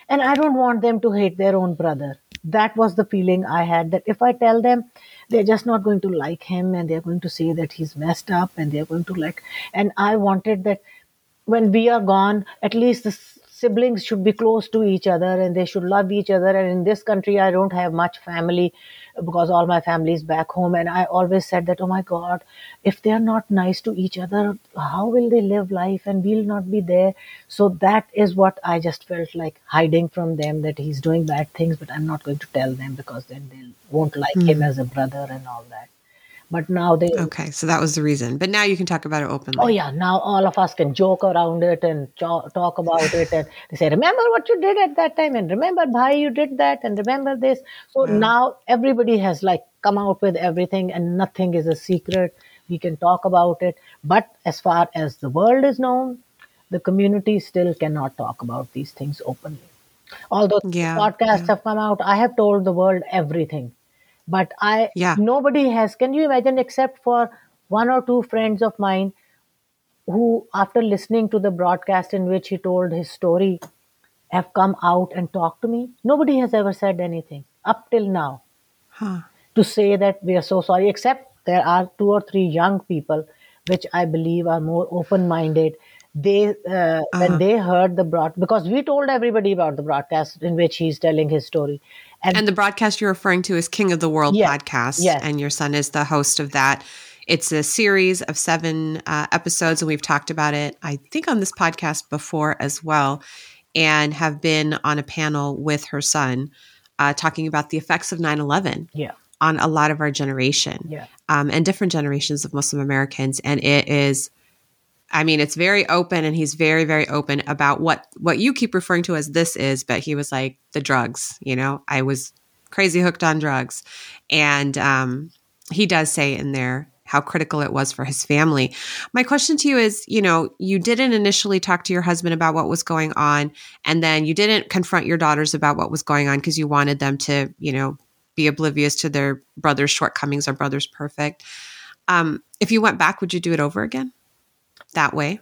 Speaker 3: and i don't want them to hate their own brother that was the feeling i had that if i tell them they're just not going to like him and they're going to say that he's messed up and they're going to like and i wanted that when we are gone, at least the s- siblings should be close to each other and they should love each other. And in this country, I don't have much family because all my family is back home. And I always said that, oh my God, if they are not nice to each other, how will they live life? And we'll not be there. So that is what I just felt like hiding from them that he's doing bad things, but I'm not going to tell them because then they won't like hmm. him as a brother and all that. But now they
Speaker 2: Okay, so that was the reason. But now you can talk about it openly.
Speaker 3: Oh yeah, now all of us can joke around it and cho- talk about it, and they say, "Remember what you did at that time, and remember why you did that, and remember this." So now everybody has like come out with everything, and nothing is a secret. We can talk about it, but as far as the world is known, the community still cannot talk about these things openly. Although
Speaker 2: Yeah,
Speaker 3: podcasts have come out, I have told the world everything but i
Speaker 2: Yeah.
Speaker 3: nobody has can you imagine except for one or two friends of mine who after listening to the broadcast in which he told his story have come out and talked to me? Nobody has ever said anything up till now.
Speaker 2: Huh.
Speaker 3: to say that we are so sorry except there are two or three young people which i believe are more open minded they uh, when they heard the broad because we told everybody about the broadcast in which he's telling his story and,
Speaker 2: And the broadcast you're referring to is King of the World
Speaker 3: Yes,
Speaker 2: podcast,
Speaker 3: yes.
Speaker 2: and your son is the host of that. It's a series of seven uh, episodes, and we've talked about it, I think, on this podcast before as well, and have been on a panel with her son uh, talking about the effects of 9 11
Speaker 3: yeah
Speaker 2: on a lot of our generation
Speaker 3: yeah
Speaker 2: um, and different generations of Muslim Americans. And it is, I mean, it's very open, and he's very, very open about what what you keep referring to as this is. But he was like the drugs. You know, I was crazy hooked on drugs, and um, he does say in there how critical it was for his family. My question to you is, you know, you didn't initially talk to your husband about what was going on, and then you didn't confront your daughters about what was going on because you wanted them to, you know, be oblivious to their brother's shortcomings. Our brother's perfect. Um, if you went back, would you do it over again? That way?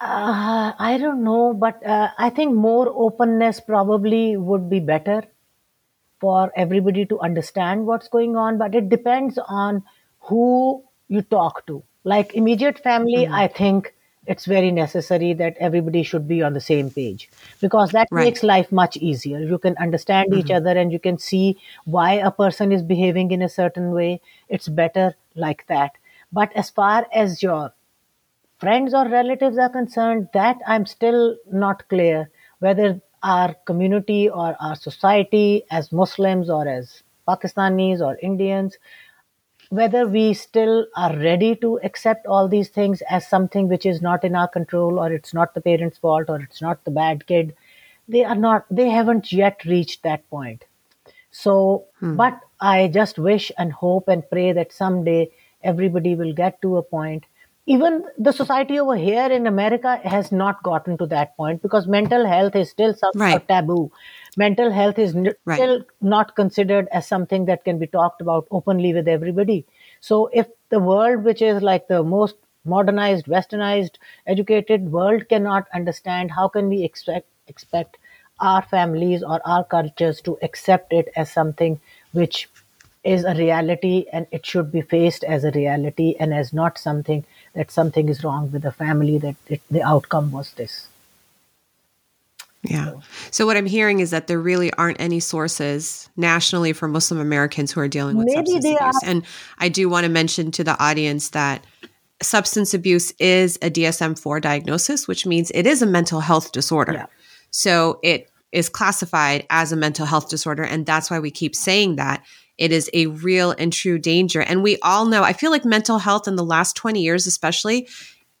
Speaker 3: Uh, I don't know, but uh, I think more openness probably would be better for everybody to understand what's going on. But it depends on who you talk to. Like immediate family, I think it's very necessary that everybody should be on the same page because that
Speaker 2: Right.
Speaker 3: makes life much easier. You can understand each other and you can see why a person is behaving in a certain way. It's better like that. But as far as your friends or relatives are concerned, that I'm still not clear whether our community or our society as Muslims or as Pakistanis or Indians, whether we still are ready to accept all these things as something which is not in our control or it's not the parents' fault or it's not the bad kid. They are not, they haven't yet reached that point. So, hmm. but I just wish and hope and pray that someday everybody will get to a point. Even the society over here in America has not gotten to that point because mental health is still some
Speaker 2: Right.
Speaker 3: a taboo. Mental health is n-
Speaker 2: Right.
Speaker 3: still not considered as something that can be talked about openly with everybody. So, if the world, which is like the most modernized, westernized, educated world, cannot understand, how can we expect expect our families or our cultures to accept it as something which is a reality and it should be faced as a reality and as not something that something is wrong with the family that it, the outcome was this
Speaker 2: Yeah. So what I'm hearing is that there really aren't any sources nationally for Muslim Americans who are dealing with
Speaker 3: Maybe
Speaker 2: substance abuse.
Speaker 3: are.
Speaker 2: And I do want to mention to the audience that substance abuse is a DSM-4 diagnosis, which means it is a mental health disorder.
Speaker 3: Yeah.
Speaker 2: So it is classified as a mental health disorder and that's why we keep saying that it is a real and true danger. And we all know, I feel like mental health in the last 20 years especially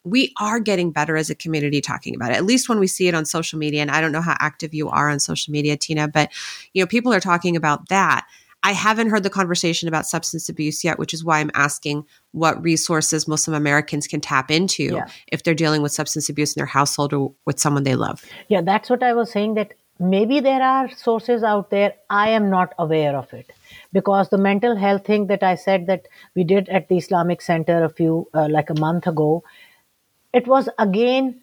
Speaker 2: we are getting better as a community talking about it at least when we see it on social media and i don't know how active you are on social media tina but you know people are talking about that i haven't heard the conversation about substance abuse yet which is why i'm asking what resources muslim americans can tap into
Speaker 3: Yeah.
Speaker 2: if they're dealing with substance abuse in their household or with someone they love
Speaker 3: Yeah, that's what I was saying that maybe there are sources out there. I am not aware of it because the mental health thing that I said that we did at the Islamic Center a few, uh, like a month ago, it was again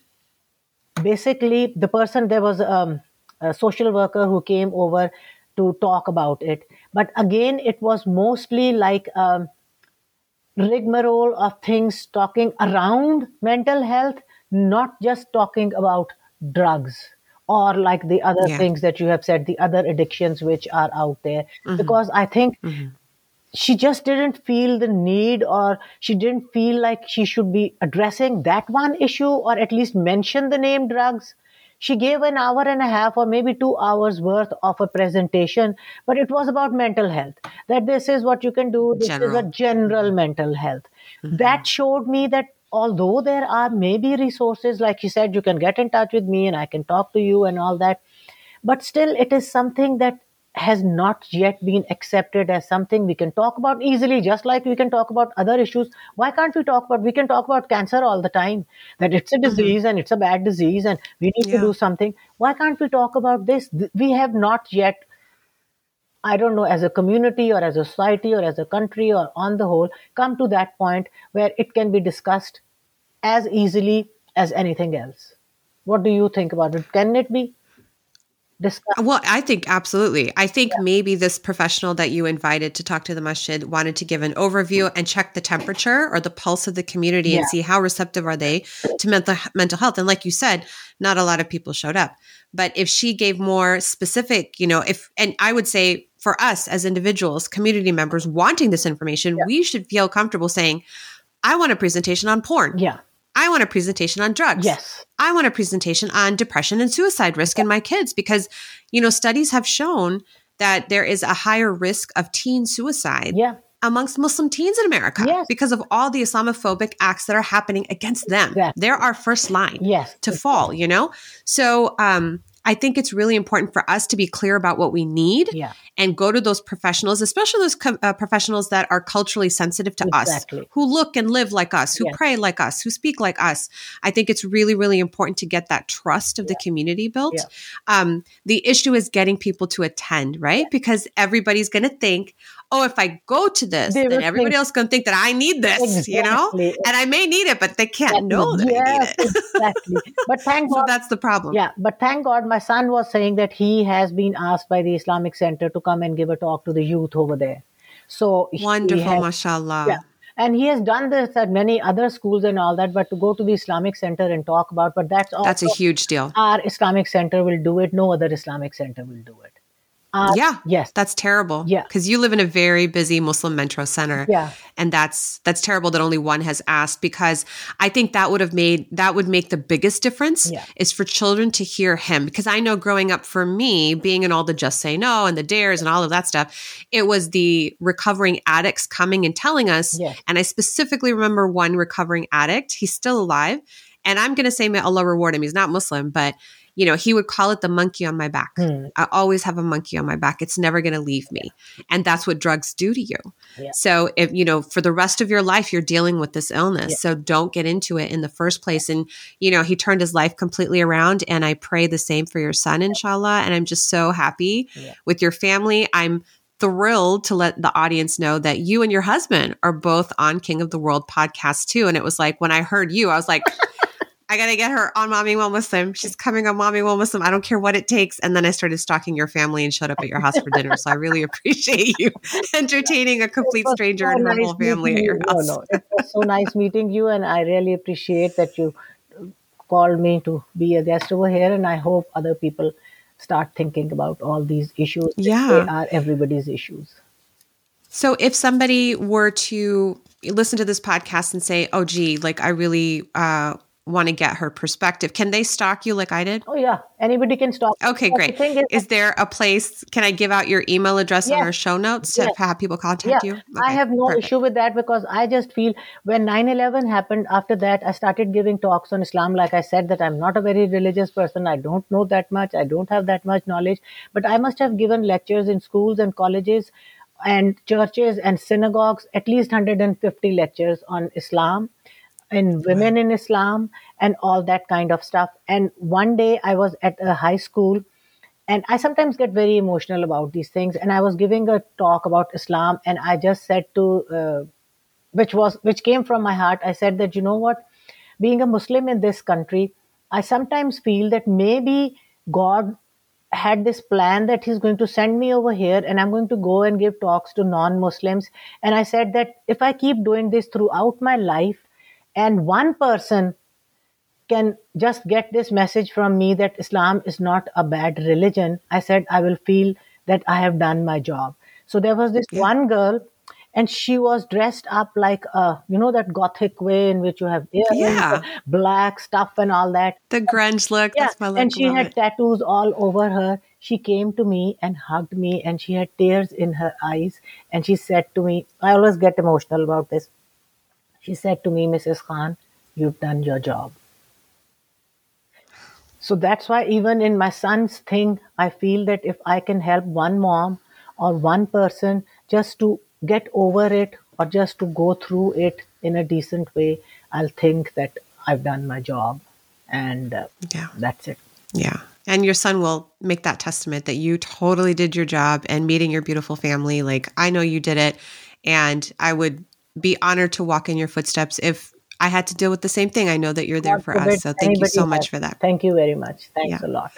Speaker 3: basically the person, there was um, a social worker who came over to talk about it. But again, it was mostly like, um, rigmarole of things talking around mental health, not just talking about drugs or like the other
Speaker 2: Yeah.
Speaker 3: things that you have said, the other addictions which are out there. Mm-hmm. Because I think mm-hmm. she just didn't feel the need or she didn't feel like she should be addressing that one issue or at least mention the name drugs. She gave an hour and a half or maybe two hours worth of a presentation, but it was about mental health. That this is what you can do. This is a general mental health. Mm-hmm. That showed me that although there are maybe resources, like you said, you can get in touch with me and I can talk to you and all that, but still it is something that has not yet been accepted as something we can talk about easily just like we can talk about other issues. Why can't we talk about we can talk about cancer all the time that it's a mm-hmm. disease and it's a bad disease and we need
Speaker 2: Yeah.
Speaker 3: to do something. Why can't we talk about this? We have not yet I don't know, as a community or as a society or as a country or on the whole, come to that point where it can be discussed as easily as anything else. What do you think about it? Can it be discussed?
Speaker 2: Well, I think absolutely. I think maybe this professional that you invited to talk to the masjid wanted to give an overview and check the temperature or the pulse of the community and see how receptive are they to mental mental health. And like you said, not a lot of people showed up. But if she gave more specific, you know, if and I would say for us as individuals, community members wanting this information, we should feel comfortable saying, I want a presentation on porn.
Speaker 3: Yeah.
Speaker 2: I want a presentation on drugs.
Speaker 3: Yes.
Speaker 2: I want a presentation on depression and suicide risk in my kids because, you know, studies have shown that there is a higher risk of teen suicide
Speaker 3: Yeah.
Speaker 2: amongst Muslim teens in America
Speaker 3: Yes.
Speaker 2: because of all the Islamophobic acts that are happening against them.
Speaker 3: Exactly.
Speaker 2: They're our first line
Speaker 3: Yes.
Speaker 2: to fall, you know? So, um, I think it's really important for us to be clear about what we need
Speaker 3: Yeah.
Speaker 2: and go to those professionals, especially those co- uh, professionals that are culturally sensitive to
Speaker 3: Exactly.
Speaker 2: us, who look and live like us, who
Speaker 3: Yes.
Speaker 2: pray like us, who speak like us. I think it's really, really important to get that trust of the community built.
Speaker 3: Yeah.
Speaker 2: Um, the issue is getting people to attend, right? Because everybody's going to think, oh, if I go to this,
Speaker 3: They
Speaker 2: then everybody
Speaker 3: think-
Speaker 2: else to think that I need this, you know? And I may need it, but they can't know that I need it.
Speaker 3: exactly. But thank
Speaker 2: so
Speaker 3: God.
Speaker 2: that's the problem.
Speaker 3: Yeah, but thank God my son was saying that he has been asked by the Islamic Center to come and give a talk to the youth over there. So
Speaker 2: Wonderful,
Speaker 3: has-
Speaker 2: mashallah.
Speaker 3: yeah. and he has done this at many other schools and all that. But to go to the Islamic Center and talk about, but that's also
Speaker 2: That's a huge deal.
Speaker 3: our Islamic Center will do it. No other Islamic Center will do it. Uh,
Speaker 2: yeah.
Speaker 3: yes.
Speaker 2: That's terrible.
Speaker 3: Yeah.
Speaker 2: Because you live in a very busy Muslim metro center.
Speaker 3: Yeah.
Speaker 2: And that's that's terrible that only one has asked because I think that would have made that would make the biggest difference
Speaker 3: Yeah.
Speaker 2: is for children to hear him. Because I know growing up for me, being in all the just say no and the dares and all of that stuff, it was the recovering addicts coming and telling us.
Speaker 3: Yes.
Speaker 2: And I specifically remember one recovering addict. He's still alive. And I'm gonna say may Allah reward him. He's not Muslim, but you know, he would call it the monkey on my back.
Speaker 3: Hmm.
Speaker 2: I always have a monkey on my back. It's never going to leave me. And that's what drugs do to you.
Speaker 3: Yeah.
Speaker 2: So if, you know, for the rest of your life, you're dealing with this illness.
Speaker 3: Yeah.
Speaker 2: So don't get into it in the first place. And, you know, he turned his life completely around. And I pray the same for your son, inshallah. And I'm just so happy
Speaker 3: Yeah.
Speaker 2: with your family. I'm thrilled to let the audience know that you and your husband are both on King of the World podcast too. And it was like, when I heard you, I was like, I gotta get her on Momming While Muslim. She's coming on Momming While Muslim. I don't care what it takes. And then I started stalking your family and showed up at your house for dinner. So I really appreciate you entertaining a complete stranger
Speaker 3: so
Speaker 2: and her
Speaker 3: nice
Speaker 2: whole family at your house.
Speaker 3: No, no, it was so nice meeting you, and I really appreciate that you called me to be a guest over here. And I hope other people start thinking about all these issues.
Speaker 2: Yeah.
Speaker 3: they are everybody's issues.
Speaker 2: So if somebody were to listen to this podcast and say, "Oh, gee, like I really uh, want to get her perspective," can they stalk you like I did?
Speaker 3: Oh yeah, anybody can stalk.
Speaker 2: Okay, great.
Speaker 3: The is,
Speaker 2: Is there a place? Can I give out your email address on our show notes to
Speaker 3: Yes.
Speaker 2: have people contact
Speaker 3: yeah,
Speaker 2: you?
Speaker 3: I have no
Speaker 2: perfect.
Speaker 3: issue with that because I just feel when 9/11 happened, after that I started giving talks on Islam. Like I said, that I'm not a very religious person. I don't know that much. I don't have that much knowledge. But I must have given lectures in schools and colleges, and churches and synagogues, at least 150 lectures on Islam and women in Islam and all that kind of stuff. And one day I was at a high school and I sometimes get very emotional about these things. And I was giving a talk about Islam, and I just said to, uh, which was which came from my heart. I said that you know what, being a Muslim in this country, I sometimes feel that maybe God had this plan that he's going to send me over here and I'm going to go and give talks to non Muslims. And I said that if I keep doing this throughout my life and one person can just get this message from me that Islam is not a bad religion, I said I will feel that I have done my job. So there was this one girl, and she was dressed up like a, you know, that gothic way in which you have
Speaker 2: Yeah.
Speaker 3: black stuff, and all that.
Speaker 2: The grunge look.
Speaker 3: Yeah,
Speaker 2: That's my look.
Speaker 3: and she had
Speaker 2: it.
Speaker 3: tattoos all over her. She came to me and hugged me, and she had tears in her eyes. And she said to me, I always get emotional about this. She said to me, Mrs. Khan, you've done your job. So that's why, even in my son's thing, I feel that if I can help one mom or one person just to get over it or just to go through it in a decent way, I'll think that I've done my job. And uh,
Speaker 2: Yeah.
Speaker 3: that's it.
Speaker 2: Yeah. And your son will make that testament that you totally did your job and meeting your beautiful family. Like, I know you did it. And I would be honored to walk in your footsteps if I had to deal with the same thing. I know that you're there for us. So thank you so much
Speaker 3: has-
Speaker 2: for that.
Speaker 3: Thank you very much. Thanks
Speaker 2: Yeah.
Speaker 3: a lot.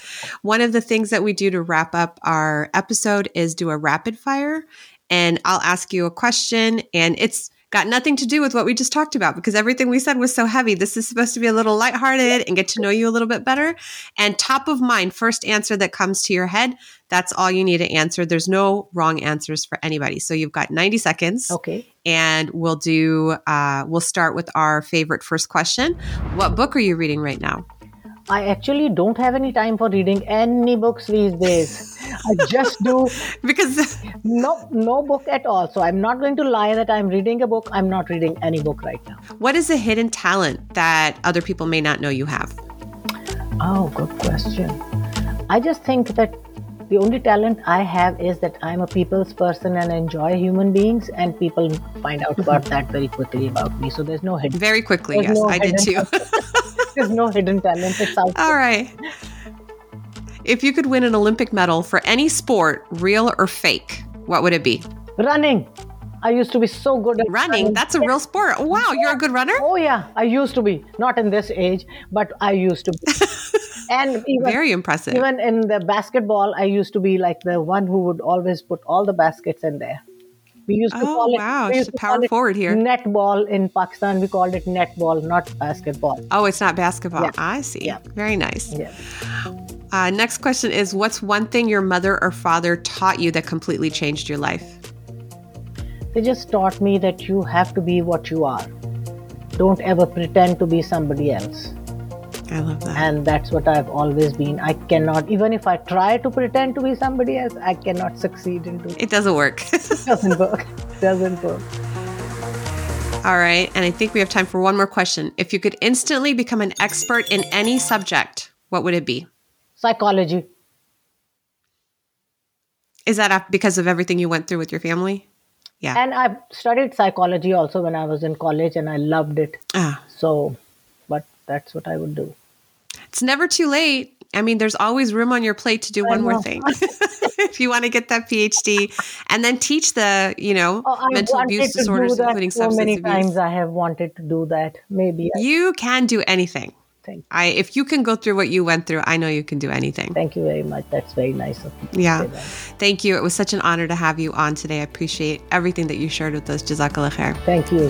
Speaker 2: One of the things that we do to wrap up our episode is do a rapid fire. And I'll ask you a question, and it's got nothing to do with what we just talked about because everything we said was so heavy. This is supposed to be a little lighthearted and get to know you a little bit better. And top of mind, first answer that comes to your head, that's all you need to answer. There's no wrong answers for anybody. So you've got 90 seconds
Speaker 3: Okay.
Speaker 2: and we'll do uh, we'll start with our favorite first question what book are you reading right now
Speaker 3: I actually don't have any time for reading any books these days. I just do
Speaker 2: because
Speaker 3: no no book at all. So I'm not going to lie that I'm reading a book. I'm not reading any book right now.
Speaker 2: what is a hidden talent that other people may not know you have
Speaker 3: Oh, good question. I just think that the only talent I have is that I'm a people's person and enjoy human beings, and people find out about that very quickly about me. So there's no hidden.
Speaker 2: very quickly yes
Speaker 3: no
Speaker 2: i did too
Speaker 3: There's no hidden talent. It's out.
Speaker 2: all right if you could win an olympic medal for any sport real or fake what would it be
Speaker 3: Running. I used to be so good at
Speaker 2: running that's a real sport wow you're a good runner
Speaker 3: Oh yeah, I used to be. Not in this age, but I used to be. and even,
Speaker 2: very impressive
Speaker 3: even in the basketball, I used to be like the one who would always put all the baskets in there. We used to
Speaker 2: Oh,
Speaker 3: call it.
Speaker 2: wow.
Speaker 3: used
Speaker 2: a power forward here.
Speaker 3: Netball in Pakistan, we called it netball, not basketball.
Speaker 2: Oh, it's not basketball.
Speaker 3: Yeah.
Speaker 2: I see.
Speaker 3: Yeah.
Speaker 2: Very nice.
Speaker 3: Yeah.
Speaker 2: Uh, next question is What's one thing your mother or father taught you that completely changed your life?
Speaker 3: They just taught me that you have to be what you are. Don't ever pretend to be somebody else.
Speaker 2: I love that.
Speaker 3: And that's what I've always been. I cannot, even if I try to pretend to be somebody else, I cannot succeed in doing it.
Speaker 2: it doesn't work.
Speaker 3: doesn't work. doesn't work.
Speaker 2: All right. And I think we have time for one more question. If you could instantly become an expert in any subject, what would it be?
Speaker 3: Psychology.
Speaker 2: Is that because of everything you went through with your family? Yeah.
Speaker 3: And I've studied psychology also when I was in college and I loved it.
Speaker 2: Ah,
Speaker 3: So, but that's what I would do.
Speaker 2: It's never too late. I mean, there's always room on your plate to do one more thing. if you want to get that PhD and then teach the, you know,
Speaker 3: Oh,
Speaker 2: mental abuse disorders, including
Speaker 3: so
Speaker 2: substance
Speaker 3: many
Speaker 2: abuse.
Speaker 3: times. I have wanted to do that. Maybe. I
Speaker 2: You can do anything.
Speaker 3: think.
Speaker 2: I if you can go through what you went through, I know you can do anything.
Speaker 3: Thank you very much. That's very nice of you.
Speaker 2: Yeah. Thank you. It was such an honor to have you on today. I appreciate everything that you shared with us. Jazakallah khair.
Speaker 3: Thank you.